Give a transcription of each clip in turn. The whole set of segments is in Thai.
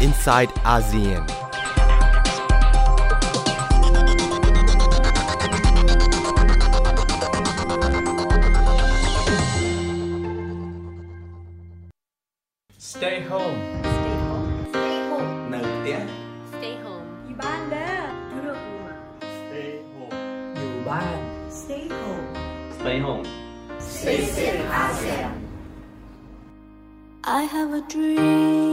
inside ASEAN. Stay home. Stay home. Stay home. Nagtia. Stay eh? home. อยู่บ้านเด้ออยู่ดอกอยู่ Stay home. Stay home. Stay home. Stay safe ASEAN. I have a dream.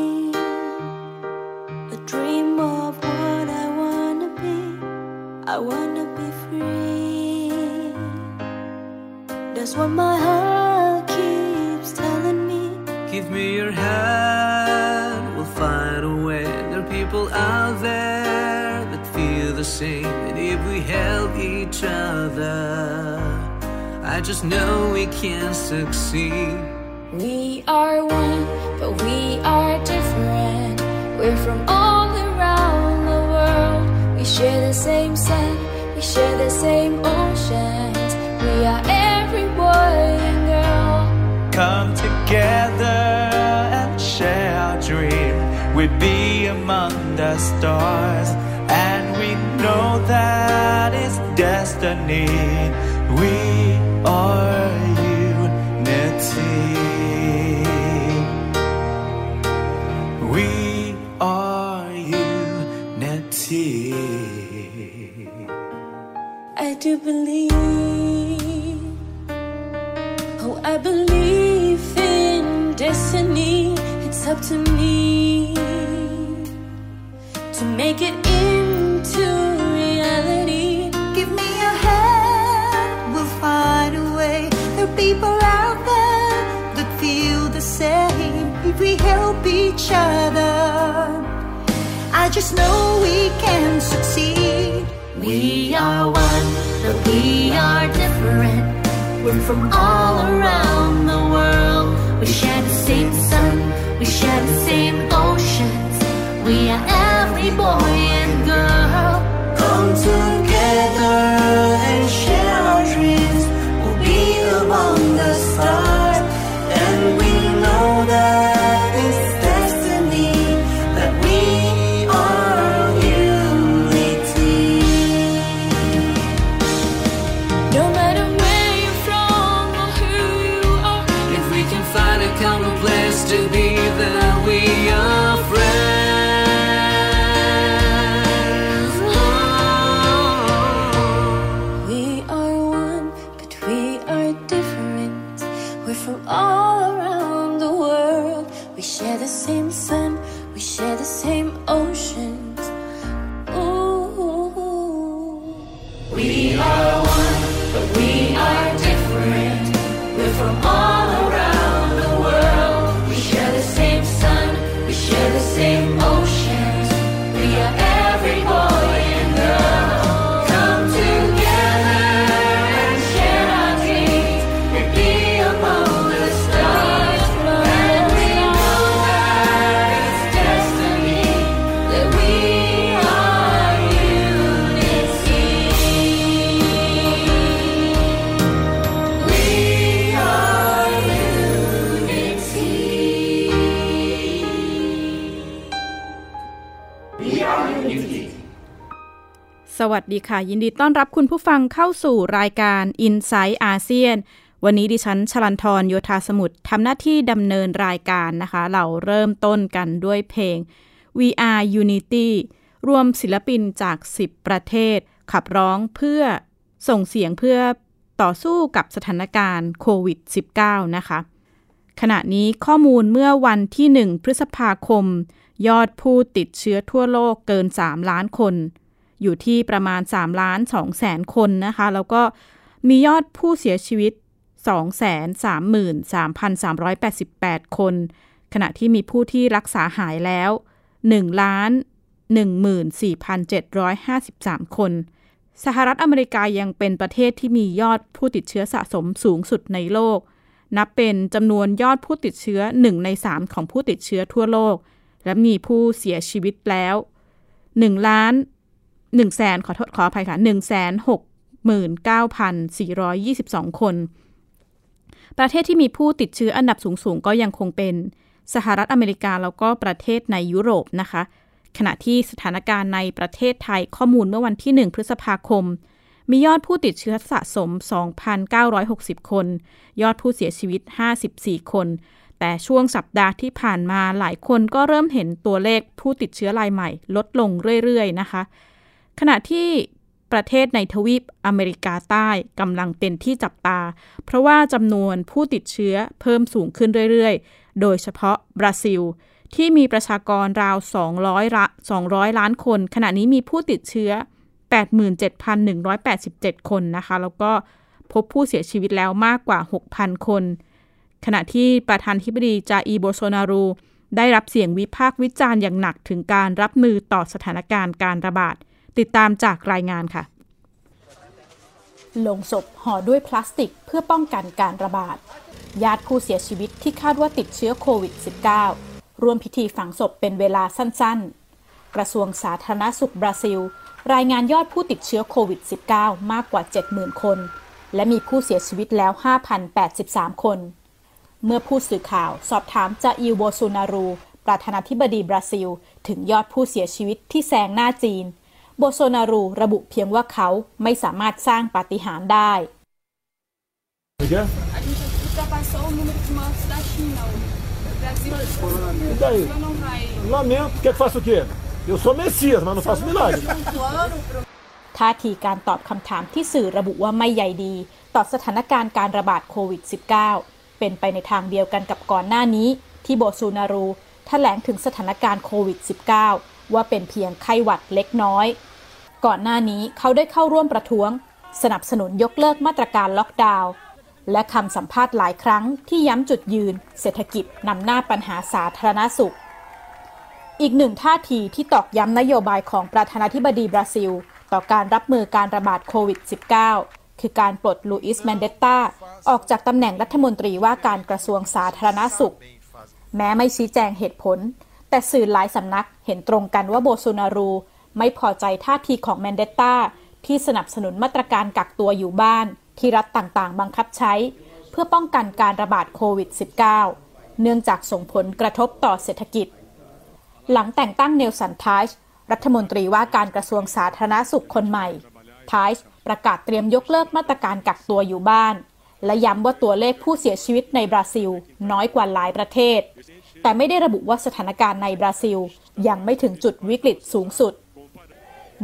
Give me your hand, we'll find a way. There are people out there that feel the same. And if we help each other, I just know we can succeed. We are one, but we are different. We're from all around the world. We share the same sun, we share the same oceans. We are every boy and girl. come together among the stars, and we know that it's destiny. From all share the same sun, we share the same oceans. Ooh. We are one, but we are different. We're from all สวัสดีค่ะ ยินดีต้อนรับคุณผู้ฟังเข้าสู่รายการ i n s i ซต์อาเซียนวันนี้ดิฉันชลันทรโยธาสมุทรทำหน้าที่ดำเนินรายการนะคะ เราเริ่มต้นกันด้วยเพลง We Are Unity รวมศิลปินจาก 10 ประเทศ ขับร้องเพื่อส่งเสียงเพื่อต่อสู้กับสถานการณ์โควิด -19 นะคะ ขณะนี้ข้อมูลเมื่อวันที่ 1 พฤษภาคม ยอดผู้ติดเชื้อทั่วโลกเกิน 3 ล้านคน อยู่ที่ประมาณ3ล้าน2แสนคนนะคะ แล้วก็มียอดผู้เสียชีวิต 233,388 คน ขณะที่มีผู้ที่รักษาหายแล้ว1ล้าน14,753 คน สหรัฐอเมริกายังเป็นประเทศที่มียอดผู้ติดเชื้อสะสมสูงสุดในโลก นับเป็นจำนวนยอดผู้ติดเชื้อ 1 ใน 3 ของผู้ติดเชื้อทั่วโลก และมีผู้เสียชีวิตแล้ว1ล้าน 1แสนขอโทษขออภัยค่ะ1แสน69,422คน ประเทศที่มีผู้ติดเชื้ออันดับสูงๆก็ยังคงเป็นสหรัฐอเมริกาแล้วก็ประเทศในยุโรปนะคะ ขณะที่สถานการณ์ในประเทศไทยข้อมูลเมื่อวันที่ 1 พฤษภาคม มียอดผู้ติดเชื้อสะสม 2,960 คน ยอดผู้เสียชีวิต 54 คน แต่ช่วงสัปดาห์ที่ผ่านมาหลายคนก็เริ่มเห็นตัวเลขผู้ติดเชื้อรายใหม่ ลดลงเรื่อยๆนะคะ ขณะที่ประเทศในทวีปอเมริกาใต้กำลังเป็นที่จับตา เพราะว่าจำนวนผู้ติดเชื้อเพิ่มสูงขึ้นเรื่อยๆ โดยเฉพาะบราซิล ที่มีประชากรราว 200ละ200 ล้านคน ขณะนี้มีผู้ติดเชื้อ 87,187 คนนะคะ แล้วก็พบผู้เสียชีวิตแล้วมากกว่า 6,000 คน ขณะที่ประธานธิบดีจาอีโบโซนารูได้รับเสียงวิพากษ์วิจารณ์อย่างหนักถึงการรับมือต่อสถานการณ์การระบาด ติดตามจากรายงานค่ะลงศพห่อด้วยพลาสติกเพื่อป้องกันการระบาด ญาติผู้เสียชีวิตที่คาดว่าติดเชื้อโควิด -19 ร่วมพิธีฝังศพเป็นเวลาสั้นๆ กระทรวงสาธารณสุขบราซิล รายงานยอดผู้ติดเชื้อโควิด -19 มากกว่า 70,000 คน และมีผู้เสียชีวิตแล้ว 5,083 คน เมื่อผู้สื่อข่าวสอบถามจาอิลโบซูนารู ประธานาธิบดีบราซิล ถึงยอดผู้เสียชีวิตที่แซงหน้าจีน โบโซนารูระบุเพียงว่าเขาไม่สามารถสร้างปาฏิหาริย์ได้ O quê? A gente ultrapassou o número de mortes da China. O Brasil E daí? não vai. Lamento, quer que faça o quê? Eu sou Messias, mas não faço milagre. Um plano pro ท่าทีการตอบคำถามที่สื่อระบุว่าไม่ใหญ่ดี ต่อสถานการณ์การระบาดโควิด -19 เป็นไปในทางเดียวกันกับก่อนหน้านี้ ที่โบซูนารูแถลงถึงสถานการณ์โควิด -19 ว่าเป็นเพียงไข้หวัดเล็กน้อย ก่อนหน้านี้เขาได้เข้าร่วมประท้วง สนับสนุนยกเลิกมาตรการล็อกดาวน์และคำสัมภาษณ์หลายครั้งที่ย้ำจุดยืน เศรษฐกิจนำหน้าปัญหาสาธารณสุข อีกหนึ่งท่าทีที่ตอกย้ำนโยบายของประธานาธิบดีบราซิล ต่อการรับมือการระบาดโควิด -19 คือการปลดลูอิสแมนเดตตาออกจากตำแหน่งรัฐมนตรีว่าการกระทรวงสาธารณสุข แม้ไม่ชี้แจงเหตุผล แต่สื่อหลายสำนักเห็นตรงกันว่าโบซูนารู ไม่พอใจท่าทีของแมนเดตตาที่สนับสนุนมาตรการกักตัวอยู่บ้าน ที่รัฐต่างๆ บังคับใช้ เพื่อป้องกันการระบาดโควิด -19 เนื่องจากส่งผลกระทบต่อเศรษฐกิจ หลังแต่งตั้งเนลสันไทช์รัฐมนตรีว่าการกระทรวงสาธารณสุขคนใหม่ไทช์ประกาศเตรียมยกเลิกมาตรการกักตัวอยู่บ้าน และย้ำว่าตัวเลขผู้เสียชีวิตในบราซิล น้อยกว่าหลายประเทศ แต่ไม่ได้ระบุว่าสถานการณ์ในบราซิล ยังไม่ถึงจุดวิกฤตสูงสุด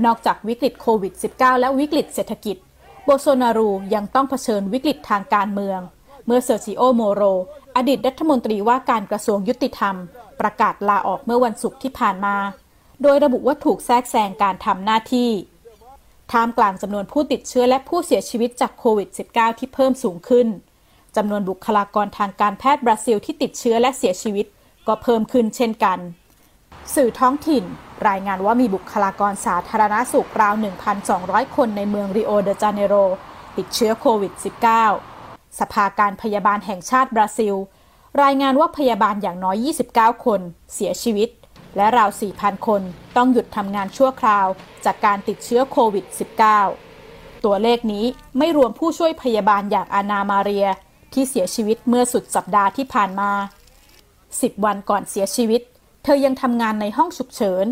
นอกจากวิกฤตโควิด -19 และวิกฤตเศรษฐกิจ โบโซนารูยังต้องเผชิญวิกฤตทางการเมือง เมื่อเซอร์จิโอโมโร อดีตรัฐมนตรีว่าการกระทรวงยุติธรรม ประกาศลาออกเมื่อวันศุกร์ที่ผ่านมา โดยระบุว่าถูกแทรกแซงการทำหน้าที่ท่ามกลางจำนวนผู้ติดเชื้อและผู้เสียชีวิตจากโควิด -19 ที่เพิ่มสูงขึ้นจำนวนบุคลากรทางการแพทย์บราซิลที่ติดเชื้อและเสียชีวิต ก็เพิ่มขึ้นเช่นกัน สื่อท้องถิ่นรายงานว่ามีบุคลากรสาธารณสุขราว 1,200 คนในเมืองริโอเดจาเนโร ติดเชื้อโควิด -19 สภาการพยาบาลแห่งชาติบราซิล รายงานว่าพยาบาลอย่างน้อย 29 คนเสียชีวิต และราว 4,000 คนต้องหยุดทำงานชั่วคราว จากการติดเชื้อโควิด -19 ตัวเลขนี้ไม่รวมผู้ช่วยพยาบาลอย่างอานามาเรีย ที่เสียชีวิตเมื่อสุดสัปดาห์ที่ผ่านมา 10 วันก่อนเสียชีวิต เธอยังทำงานในห้องฉุกเฉิน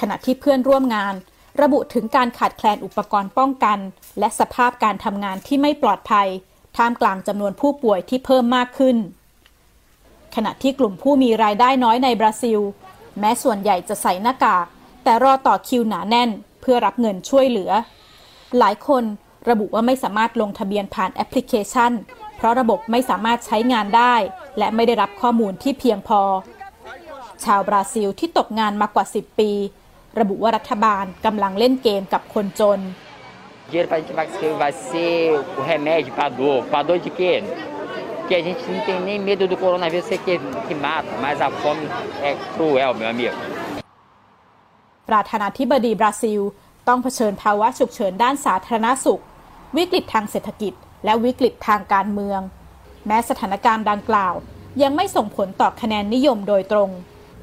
ขณะที่เพื่อนร่วมงาน ระบุถึงการขาดแคลนอุปกรณ์ป้องกัน และสภาพการทำงานที่ไม่ปลอดภัย ท่ามกลางจำนวนผู้ป่วยที่เพิ่มมากขึ้น ขณะที่กลุ่มผู้มีรายได้น้อยในบราซิล แม้ส่วนใหญ่จะใส่หน้ากาก แต่รอต่อคิวหนาแน่น เพื่อรับเงินช่วยเหลือ หลายคนระบุว่าไม่สามารถลงทะเบียนผ่านแอปพลิเคชัน เพราะระบบไม่สามารถใช้งานได้ และไม่ได้รับข้อมูลที่เพียงพอ ชาวบราซิลที่ตกงานมากกว่า 10 ปี ระบุว่ารัฐบาลกำลังเล่นเกมกับคนจน dinheiro para a gente vai ser, vai ser o remédio para a dor. Para a dor de quê? Que a gente não tem nem medo do coronavírus ser que, que mata, mas a fome é cruel, meu amigo. ประธานาธิบดีบราซิล ต้องเผชิญภาวะฉุกเฉินด้านสาธารณสุข วิกฤตทางเศรษฐกิจ และวิกฤตทางการเมือง แม้สถานการณ์ดังกล่าว ยังไม่ส่งผลต่อคะแนนนิยมโดยตรง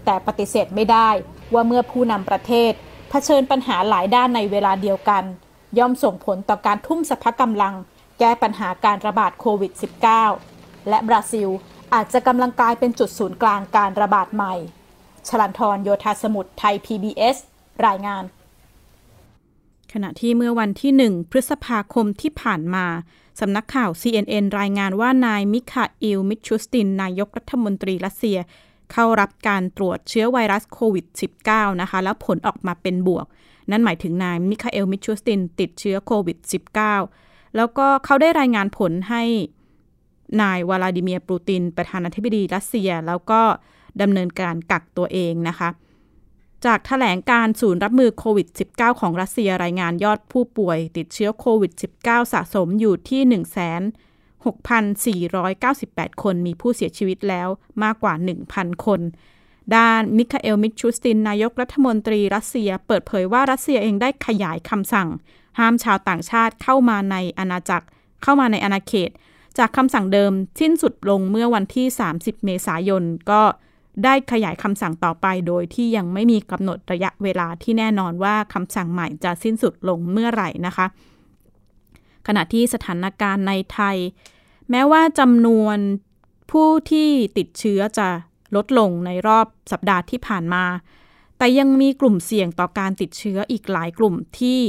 แต่ปฏิเสธไม่ได้ว่าเมื่อผู้นำประเทศ เผชิญปัญหาหลายด้านในเวลาเดียวกัน ย่อมส่งผลต่อการทุ่มสรรพกำลัง แก้ปัญหาการระบาดโควิด -19 และบราซิลอาจจะกำลังกลายเป็นจุดศูนย์กลางการระบาดใหม่ ชลันทรโยธาสมุทรไทย PBS รายงาน ขณะที่เมื่อวันที่ 1 พฤษภาคมที่ผ่านมา สำนักข่าว CNN รายงานว่านายมิคาอิล มิชูสติน นายกรัฐมนตรีรัสเซีย เข้ารับการตรวจเชื้อไวรัสโควิด -19 นะคะ แล้วผลออกมาเป็นบวก นั่นหมายถึงนายมิคาเอล มิชูสติน ติดเชื้อโควิด -19 แล้วก็เขาได้รายงานผลให้นายวลาดิเมียร์ปูติน ประธานาธิบดีรัสเซีย แล้วก็ดำเนินการกักตัวเองนะคะ จากแถลงการณ์ศูนย์รับมือโควิด -19 ของรัสเซียรายงานยอดผู้ป่วยติดเชื้อโควิด -19 สะสมอยู่ที่1,6,498 คนมีผู้เสียชีวิตแล้วมากกว่า 1,000 คน ด้านมิคาเอลมิชูสตินนายกรัฐมนตรีรัสเซียเปิดเผยว่ารัสเซียเองได้ขยายคำสั่ง ห้ามชาวต่างชาติเข้ามาในอาณาจักร เข้ามาในอาณาเขต จากคำสั่งเดิมสิ้นสุดลงเมื่อวันที่ 30 เมษายนก็ ได้ขยายคำสั่งต่อไปโดยที่ยังไม่มีกำหนดระยะเวลาที่แน่นอนว่าคำสั่งใหม่จะสิ้นสุดลงเมื่อไหร่นะคะ ขณะที่สถานการณ์ในไทย แม้ว่าจำนวนผู้ที่ติดเชื้อจะลดลงในรอบสัปดาห์ที่ผ่านมา แต่ยังมีกลุ่มเสี่ยงต่อการติดเชื้ออีกหลายกลุ่มที่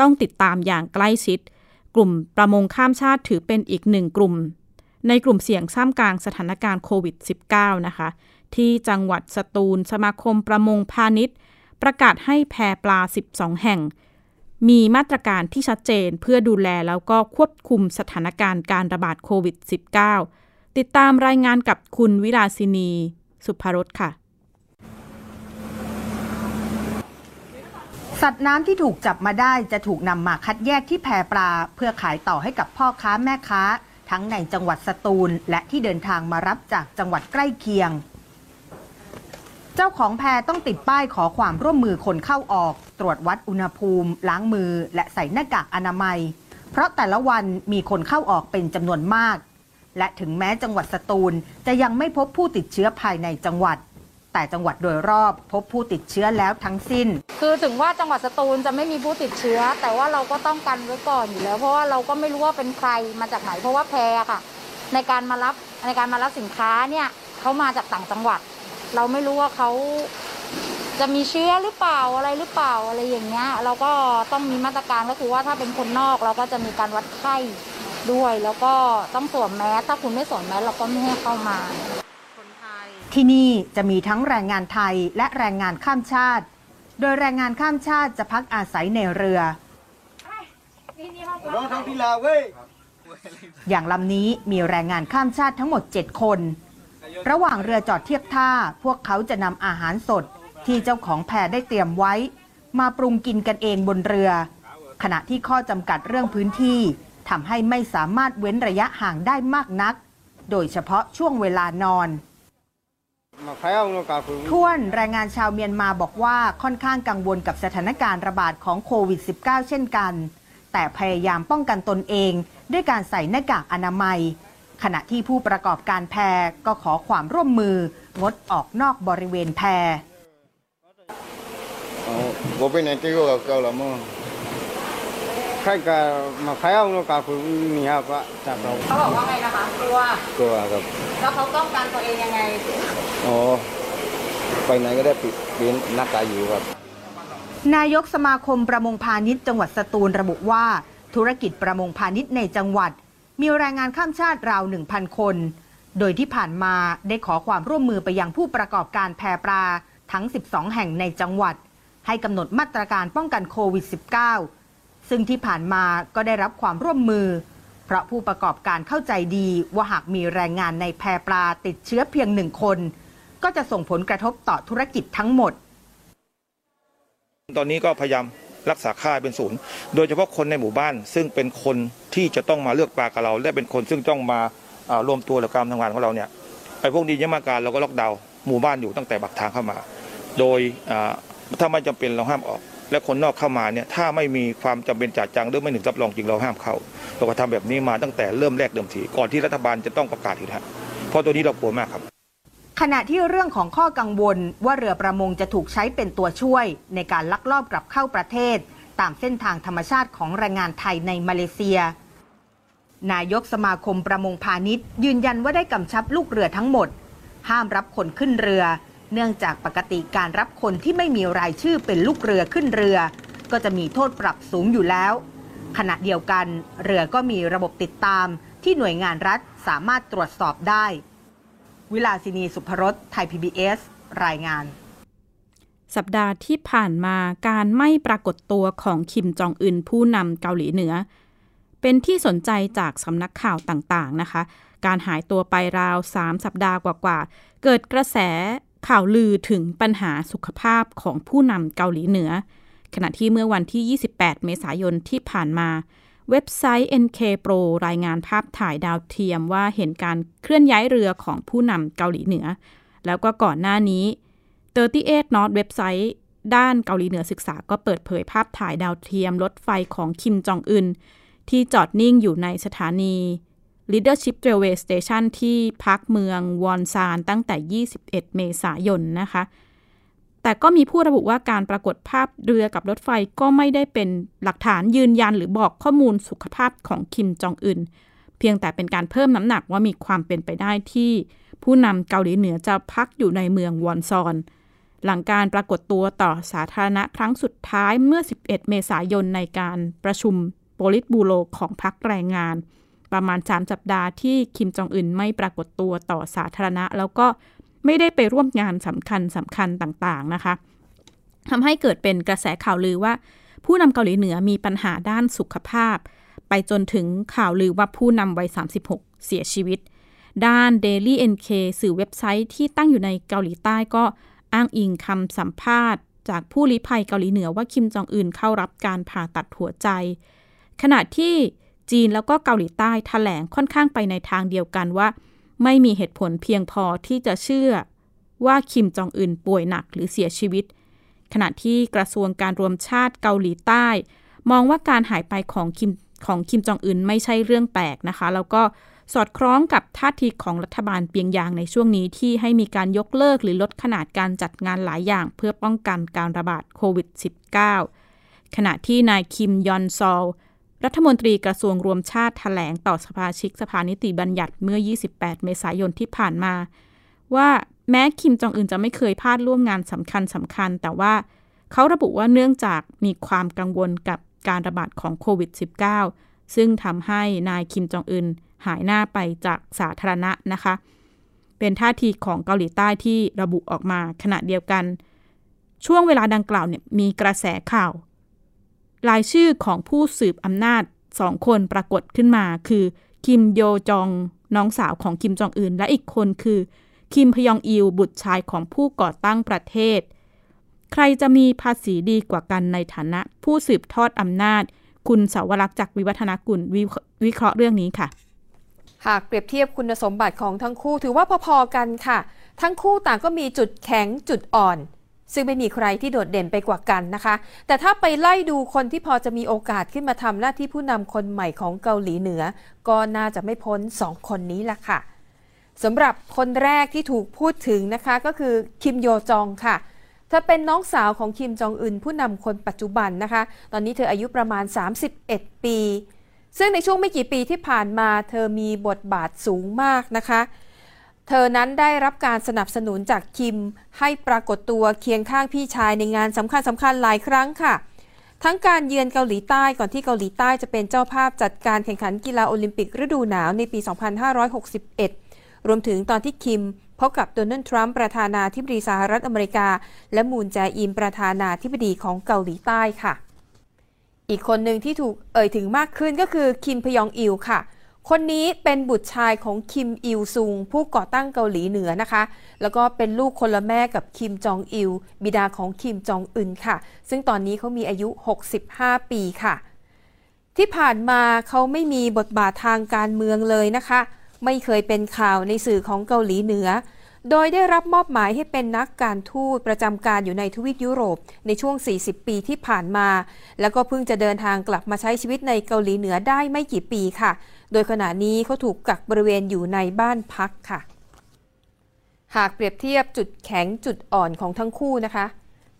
ต้องติดตามอย่างใกล้ชิด กลุ่มประมงข้ามชาติถือเป็นอีกหนึ่งกลุ่ม ในกลุ่มเสี่ยงท่ามกลางสถานการณ์โควิด -19 นะคะ ที่จังหวัดสตูล สมาคมประมงพาณิชย์ ประกาศให้แพปลา 12 แห่ง มีมาตรการที่ชัดเจนเพื่อดูแลแล้วก็ควบคุมสถานการณ์การระบาดโควิด -19 ติดตามรายงานกับคุณวิลาสินี สุภรสค่ะสัตว์น้ำที่ถูกจับมาได้จะถูกนำมาคัดแยกที่แพปลา เพื่อขายต่อให้กับพ่อค้าแม่ค้า ทั้งในจังหวัดสตูล และที่เดินทางมารับจากจังหวัดใกล้เคียง เจ้าของแพต้องติดป้ายขอความร่วมมือคนเข้าออก ตรวจวัดอุณหภูมิ ล้างมือ และใส่หน้ากากอนามัย เพราะแต่ละวันมีคนเข้าออกเป็นจำนวนมาก และถึงแม้จังหวัดสตูลจะยังไม่พบผู้ติดเชื้อภายในจังหวัด แต่จังหวัดโดยรอบพบผู้ติดเชื้อแล้วทั้งสิ้น คือถึงว่าจังหวัดสตูลจะไม่มีผู้ติดเชื้อ แต่ว่าเราก็ต้องกันไว้ก่อนอยู่แล้ว เพราะว่าเราก็ไม่รู้ว่าเป็นใครมาจากไหนเพราะว่าแพรค่ะ ในการมารับในการมารับสินค้าเนี่ยเขามาจากต่างจังหวัด เราไม่รู้ว่าเขาจะมีเชื้อหรือเปล่าอะไรหรือเปล่าอะไรอย่างเงี้ย เราก็ต้องมีมาตรการก็คือว่าถ้าเป็นคนนอกเราก็จะมีการวัดไข้ด้วย แล้วก็ต้องสวมแมสถ้าคุณไม่สวมแมสเราก็ไม่ให้เข้ามา ที่นี่จะมีทั้งแรงงานไทยและแรงงานข้ามชาติ โดยแรงงานข้ามชาติจะพักอาศัยในเรืออย่างลำนี้มีแรงงานข้ามชาติทั้งหมด 7 คน ระหว่างเรือจอดเทียบท่า พวกเขาจะนำอาหารสดที่เจ้าของแพได้เตรียมไว้ มาปรุงกินกันเองบนเรือ ขณะที่ข้อจำกัดเรื่องพื้นที่ทำให้ไม่สามารถเว้นระยะห่างได้มากนัก โดยเฉพาะช่วงเวลานอนท้วนแรงงานชาวเมียนมาบอกว่าค่อนข้างกังวลกับสถานการณ์ระบาดของโควิด -19 เช่นกัน แต่พยายามป้องกันตนเองด้วยการใส่หน้ากากอนามัย ขณะที่ผู้ประกอบการแพรก็ขอความร่วมมืองดออกนอกบริเวณแพผมเป็นนายที่ก็เก่าละมั้งใครก็มาใครเอาโนกาคุณมีครับว่าจากเราเขาบอกว่าไงนะคะกลัวกลัวครับแล้วเขาต้องการตัวเองยังไงอ๋อไปไหนก็ได้ปิดเป็นหน้ากากอยู่ครับ นายกสมาคมประมงพาณิชย์จังหวัดสตูลระบุว่า ธุรกิจประมงพาณิชย์ในจังหวัด มีแรงงานข้ามชาติราว 1,000 คน โดยที่ผ่านมาได้ขอความร่วมมือไปยังผู้ประกอบการแพปลาทั้ง 12 แห่งในจังหวัด ให้กำหนดมาตรการป้องกันโควิด -19 ซึ่งที่ผ่านมาก็ได้รับความร่วมมือ เพราะผู้ประกอบการเข้าใจดีว่าหากมีแรงงานในแพปลาติดเชื้อเพียงหนึ่งคน ก็จะส่งผลกระทบต่อธุรกิจทั้งหมด ตอนนี้ก็พยายาม รักษาค่าเป็นศูนย์ โดยเฉพาะคนในหมู่บ้าน ซึ่งเป็นคนที่จะต้องมาเลือกปลากับเรา และเป็นคนซึ่งต้องมารวมตัวหรือการทำงานของเราเนี่ยไอ้พวกนี้ยังมาการเราก็ล็อกดาวน์หมู่บ้านอยู่ตั้งแต่บักทางเข้ามา โดยถ้าไม่จำเป็นเราห้ามออก และคนนอกเข้ามาเนี่ยถ้าไม่มีความจำเป็นจ่าจังหรือไม่หนึ่งรับรองจริงเราห้ามเข้าเราก็ทำแบบนี้มาตั้งแต่เริ่มแรกเดิมทีก่อนที่รัฐบาลจะต้องประกาศอีกนะเพราะตัวนี้เรากลัวมากครับ ขณะที่เรื่องของข้อกังวลว่าเรือประมงจะถูกใช้เป็นตัวช่วย ในการลักลอบกลับเข้าประเทศ ตามเส้นทางธรรมชาติของแรงงานไทยในมาเลเซีย นายกสมาคมประมงพาณิชย์ ยืนยันว่าได้กำชับลูกเรือทั้งหมด ห้ามรับคนขึ้นเรือ เนื่องจากปกติการรับคนที่ไม่มีรายชื่อเป็นลูกเรือขึ้นเรือ ก็จะมีโทษปรับสูงอยู่แล้ว ขณะเดียวกัน เรือก็มีระบบติดตามที่หน่วยงานรัฐสามารถตรวจสอบได้ วิลาสินีสุภรสไทย PBS รายงาน สัปดาห์ที่ผ่านมาการไม่ปรากฏตัวของคิมจองอึนผู้นำเกาหลีเหนือ เป็นที่สนใจจากสำนักข่าวต่างๆนะคะ การหายตัวไปราว 3 สัปดาห์กว่าๆ เกิดกระแสข่าวลือถึงปัญหาสุขภาพของผู้นำเกาหลีเหนือ ขณะที่เมื่อวันที่ 28 เมษายนที่ผ่านมา เว็บไซต์ NK Pro รายงานภาพถ่ายดาวเทียมว่าเห็นการเคลื่อนย้ายเรือของผู้นำเกาหลีเหนือ แล้วก็ก่อนหน้านี้ 38 North เว็บไซต์ด้านเกาหลีเหนือศึกษาก็เปิดเผยภาพถ่ายดาวเทียมรถไฟของคิมจองอึน ที่จอดนิ่งอยู่ในสถานี Leadership Railway Station ที่พักเมืองวอนซานตั้งแต่ 21 เมษายนนะคะ แต่ก็มีผู้ระบุว่าการปรากฏภาพเรือกับรถไฟก็ไม่ได้เป็นหลักฐานยืนยันหรือบอกข้อมูลสุขภาพของคิมจองอึนเพียงแต่เป็นการเพิ่มน้ำหนักว่ามีความเป็นไปได้ที่ ผู้นำเกาหลีเหนือจะพักอยู่ในเมืองวอนซอน หลังการปรากฏตัวต่อสาธารณะครั้งสุดท้ายเมื่อ 11 เมษายนในการประชุมโปลิตบูโรของพรรคแรงงาน ประมาณ 3 สัปดาห์ที่คิมจองอึนไม่ปรากฏตัวต่อสาธารณะ แล้วก็ ไม่ได้ไปร่วมงานสำคัญสำคัญต่างๆนะคะทำให้เกิดเป็นกระแสข่าวลือว่า ผู้นำเกาหลีเหนือมีปัญหาด้านสุขภาพ ไปจนถึงข่าวลือว่าผู้นำวัย 36 เสียชีวิต ด้าน Daily NK สื่อเว็บไซต์ที่ตั้งอยู่ในเกาหลีใต้ก็อ้างอิงคำสัมภาษณ์ จากผู้ลี้ภัยเกาหลีเหนือว่าคิมจองอึนเข้ารับการผ่าตัดหัวใจ ขณะที่จีนแล้วก็เกาหลีใต้แถลงค่อนข้างไปในทางเดียวกันว่า ไม่มีเหตุผลเพียงพอที่จะเชื่อว่าคิมจองอึนป่วยหนักหรือเสียชีวิต ขณะที่กระทรวงการรวมชาติเกาหลีใต้ มองว่าการหายไปของคิมของคิมจองอึนไม่ใช่เรื่องแปลกนะคะ แล้วก็สอดคล้องกับท่าทีของรัฐบาลเปียงยางในช่วงนี้ที่ให้มีการยกเลิกหรือลดขนาดการจัดงานหลายอย่าง เพื่อป้องกันการระบาดโควิด -19 ขณะที่นายคิมยอนซอล รัฐมนตรีกระทรวงรวมชาติแถลงต่อสภาชิกสภานิติบัญญัติเมื่อ 28 เมษายนที่ผ่านมา ว่าแม้คิมจองอึนจะไม่เคยพลาดร่วมงานสำคัญสำคัญ แต่ว่าเขาระบุว่าเนื่องจากมีความกังวลกับการระบาดของโควิด -19 ซึ่งทำให้นายคิมจองอึนหายหน้าไปจากสาธารณะนะคะ เป็นท่าทีของเกาหลีใต้ที่ระบุออกมาขณะเดียวกัน ช่วงเวลาดังกล่าวเนี่ยมีกระแสข่าว รายชื่อของผู้สืบอำนาจสองคนปรากฏขึ้นมา คือ คิมโยจองน้องสาวของคิมจองอึนและอีกคนคือ คิมพยองอิลบุตรชายของผู้ก่อตั้งประเทศ ใครจะมีภาษีดีกว่ากันในฐานะ ผู้สืบทอดอำนาจ คุณเสาวรักษ์จากวิวัฒนากุลวิเคราะห์เรื่องนี้ค่ะหากเปรียบเทียบคุณสมบัติของทั้งคู่ถือว่าพอๆกันค่ะ ทั้งคู่ต่างก็มีจุดแข็งจุดอ่อน ซึ่งไม่มีใครที่โดดเด่นไปกว่ากันนะคะ แต่ถ้าไปไล่ดูคนที่พอจะมีโอกาสขึ้นมาทำหน้าที่ผู้นำคนใหม่ของเกาหลีเหนือ ก็น่าจะไม่พ้นสองคนนี้ละค่ะสำหรับคนแรกที่ถูกพูดถึงนะคะก็คือคิมโยจองค่ะเธอเป็นน้องสาวของคิมจองอึนผู้นำคนปัจจุบันนะคะ ตอนนี้เธออายุประมาณ 31 ปี ซึ่งในช่วงไม่กี่ปีที่ผ่านมา เธอมีบทบาทสูงมากนะคะเเธอนั้นได้รับการสนับสนุนจากคิม ให้ปรากฏตัวเคียงข้างพี่ชายในงานสำคัญสำคัญหลายครั้งค่ะ ทั้งการเยือนเกาหลีใต้ก่อนที่เกาหลีใต้จะเป็นเจ้าภาพจัดการแข่งขันกีฬาโอลิมปิกฤดูหนาวในปี 2561 รวมถึงตอนที่คิมพบกับโดนัลด์ทรัมป์ประธานาธิบดีสหรัฐอเมริกา และมูนแจอินประธานาธิบดีของเกาหลีใต้ค่ะ อีกคนหนึ่งที่ถูกเอ่ยถึงมากขึ้นก็คือคิมพยองอิลค่ะ คนนี้เป็นบุตรชายของคิมอิลซุง ผู้ก่อตั้งเกาหลีเหนือนะคะ แล้วก็เป็นลูกคนละแม่กับคิมจองอิล บิดาของคิมจองอึนค่ะ ซึ่งตอนนี้เขามีอายุ 65 ปีค่ะ ที่ผ่านมาเขาไม่มีบทบาททางการเมืองเลยนะคะ ไม่เคยเป็นข่าวในสื่อของเกาหลีเหนือ โดยได้รับมอบหมายให้เป็นนักการทูตประจำการอยู่ในทวีปยุโรปในช่วง 40 ปีที่ผ่านมา แล้วก็เพิ่งจะเดินทางกลับมาใช้ชีวิตในเกาหลีเหนือได้ไม่กี่ปีค่ะ โดยขณะนี้เขาถูกกักบริเวณอยู่ในบ้านพักค่ะ หากเปรียบเทียบจุดแข็งจุดอ่อนของทั้งคู่นะคะ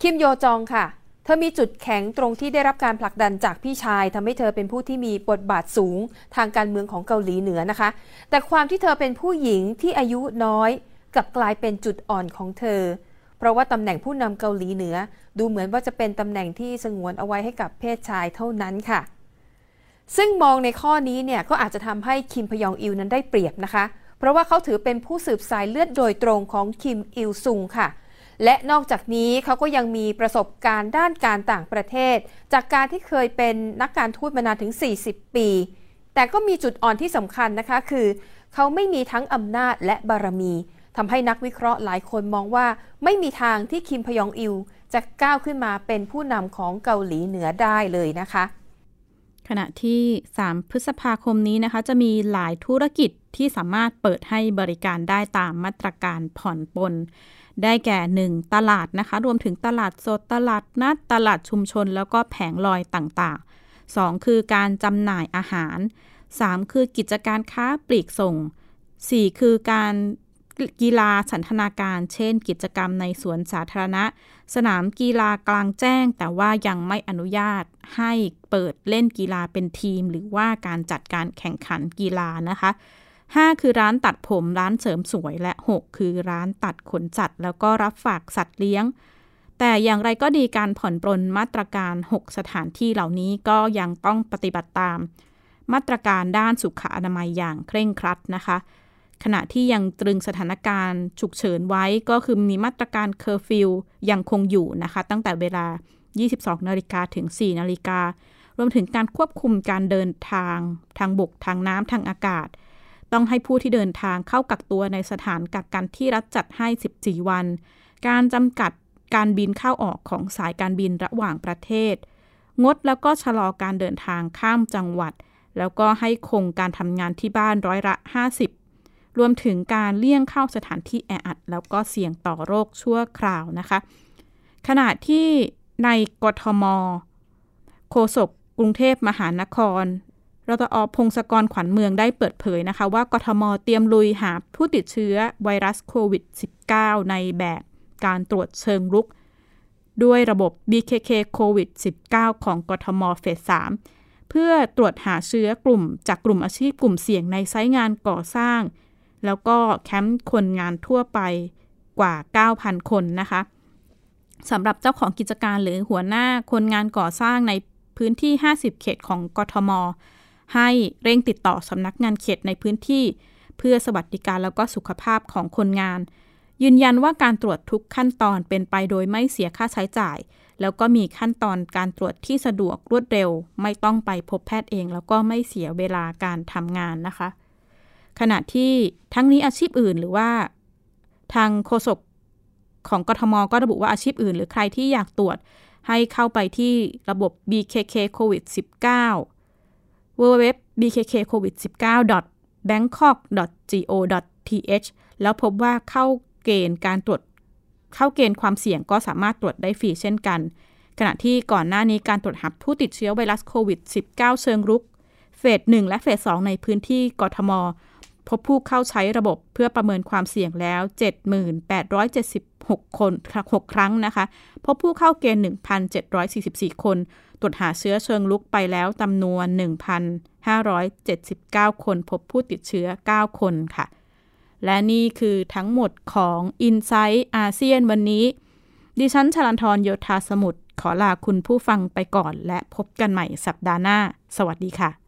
คิมโยจองค่ะ เธอมีจุดแข็งตรงที่ได้รับการผลักดันจากพี่ชายทำให้เธอเป็นผู้ที่มีบทบาทสูงทางการเมืองของเกาหลีเหนือนะคะ แต่ความที่เธอเป็นผู้หญิงที่อายุน้อยกลับกลายเป็นจุดอ่อนของเธอ เพราะว่าตำแหน่งผู้นำเกาหลีเหนือ ดูเหมือนว่าจะเป็นตำแหน่งที่สงวนเอาไว้ให้กับเพศชายเท่านั้นค่ะ ซึ่งมองในข้อนี้เนี่ยก็อาจจะทำให้คิมพยองอิลนั้นได้เปรียบนะคะ เพราะว่าเขาถือเป็นผู้สืบสายเลือดโดยตรงของคิมอิลซุงค่ะ และนอกจากนี้เขาก็ยังมีประสบการณ์ด้านการต่างประเทศ จากการที่เคยเป็นนักการทูตมานานถึง 40 ปี แต่ก็มีจุดอ่อนที่สำคัญนะคะคือ เขาไม่มีทั้งอำนาจและบารมีทำให้นักวิเคราะห์หลายคนมองว่า ไม่มีทางที่คิมพยองอิลจะก้าวขึ้นมาเป็นผู้นำของเกาหลีเหนือได้เลยนะคะ ขณะที่ 3 พฤษภาคมนี้นะคะจะมีหลายธุรกิจที่สามารถเปิดให้บริการได้ตามมาตรการผ่อนปลนได้แก่ 1 ตลาดนะคะ รวมถึงตลาดสดตลาดนัดตลาดชุมชน แล้วก็แผงลอยต่างๆ 2 คือการจำหน่ายอาหาร 3 คือกิจการค้าปลีกส่ง 4 คือการ กีฬาสันทนาการ เช่น กิจกรรมในสวนสาธารณะ สนามกีฬากลางแจ้ง แต่ว่ายังไม่อนุญาตให้เปิดเล่นกีฬาเป็นทีม หรือว่าการจัดการแข่งขันกีฬานะคะ 5 คือร้านตัดผมร้านเสริมสวยและ 6 คือร้านตัดขนสัตว์ แล้วก็รับฝากสัตว์เลี้ยง แต่อย่างไรก็ดีการผ่อนปรนมาตรการ 6 สถานที่เหล่านี้ก็ยังต้องปฏิบัติตาม มาตรการด้านสุขอนามัยอย่างเคร่งครัดนะคะ ขณะที่ยังตรึงสถานการณ์ฉุกเฉินไว้ก็คือมีมาตรการเคอร์ฟิวยังคงอยู่นะคะ ตั้งแต่เวลา 22 นาฬิกาถึง 4 นาฬิกา รวมถึงการควบคุมการเดินทาง ทางบก ทางน้ำ ทางอากาศ ต้องให้ผู้ที่เดินทางเข้ากักตัวในสถานกักกันที่รัฐจัดให้ 14 วัน การจำกัดการบินเข้าออกของสายการบินระหว่างประเทศ งดแล้วก็ชะลอการเดินทางข้ามจังหวัด แล้วก็ให้คงการทำงานที่บ้านร้อยละ 50 รวมถึงการเลี่ยงเข้าสถานที่แออัด แล้วก็เสี่ยงต่อโรคชั่วคราวนะคะ ขณะที่ในกทม โฆษกกรุงเทพมหานครรตอพงศกรขวัญเมืองได้เปิดเผยนะคะ ว่ากทมเตรียมลุยหาผู้ติดเชื้อไวรัสโควิด -19 ในแบบการตรวจเชิงรุก ด้วยระบบ BKK โควิด -19 ของกทมเฟส 3 เพื่อตรวจหาเชื้อกลุ่มจากกลุ่มอาชีพกลุ่มเสี่ยงในไซต์งานก่อสร้าง แล้วก็แคมป์คนงานทั่วไปกว่า 9,000 คนนะคะสำหรับเจ้าของกิจการหรือหัวหน้าคนงานก่อสร้างในพื้นที่ 50 เขตของกทม ให้เร่งติดต่อสำนักงานเขตในพื้นที่ เพื่อสวัสดิการแล้วก็สุขภาพของคนงาน ยืนยันว่าการตรวจทุกขั้นตอนเป็นไปโดยไม่เสียค่าใช้จ่าย แล้วก็มีขั้นตอนการตรวจที่สะดวกรวดเร็ว ไม่ต้องไปพบแพทย์เอง แล้วก็ไม่เสียเวลาการทำงานนะคะ ขณะที่ทั้งนี้อาชีพอื่นหรือว่าทางโฆษกของกทมก็ระบุว่าอาชีพอื่น หรือใครที่อยากตรวจให้เข้าไปที่ระบบ BKK COVID 19 www bkk covid 19 bangkok go th แล้วพบว่าเข้าเกณฑ์การตรวจ เข้าเกณฑ์ความเสี่ยงก็สามารถตรวจได้ฟรีเช่นกัน ขณะที่ก่อนหน้านี้การตรวจหาผู้ติดเชื้อไวรัสโควิด -19 เชิงรุก เฟส 1 และเฟส 2 ในพื้นที่กทม พบผู้เข้าใช้ระบบเพื่อประเมินความเสี่ยงแล้ว 78,776 คน6ครั้งนะคะ พบผู้เข้าเกณฑ์ 1,744 คน ตรวจหาเชื้อเชิงลุกไปแล้วจำนวน 1,579 คน พบผู้ติดเชื้อ 9 คนค่ะ และนี่คือทั้งหมดของ i n s i ซต์อาเซียนวันนี้ ดิฉันชลันทรโยธาสมุทรขอลาคุณผู้ฟังไปก่อน และพบกันใหม่สัปดาห์หน้า สวัสดีค่ะ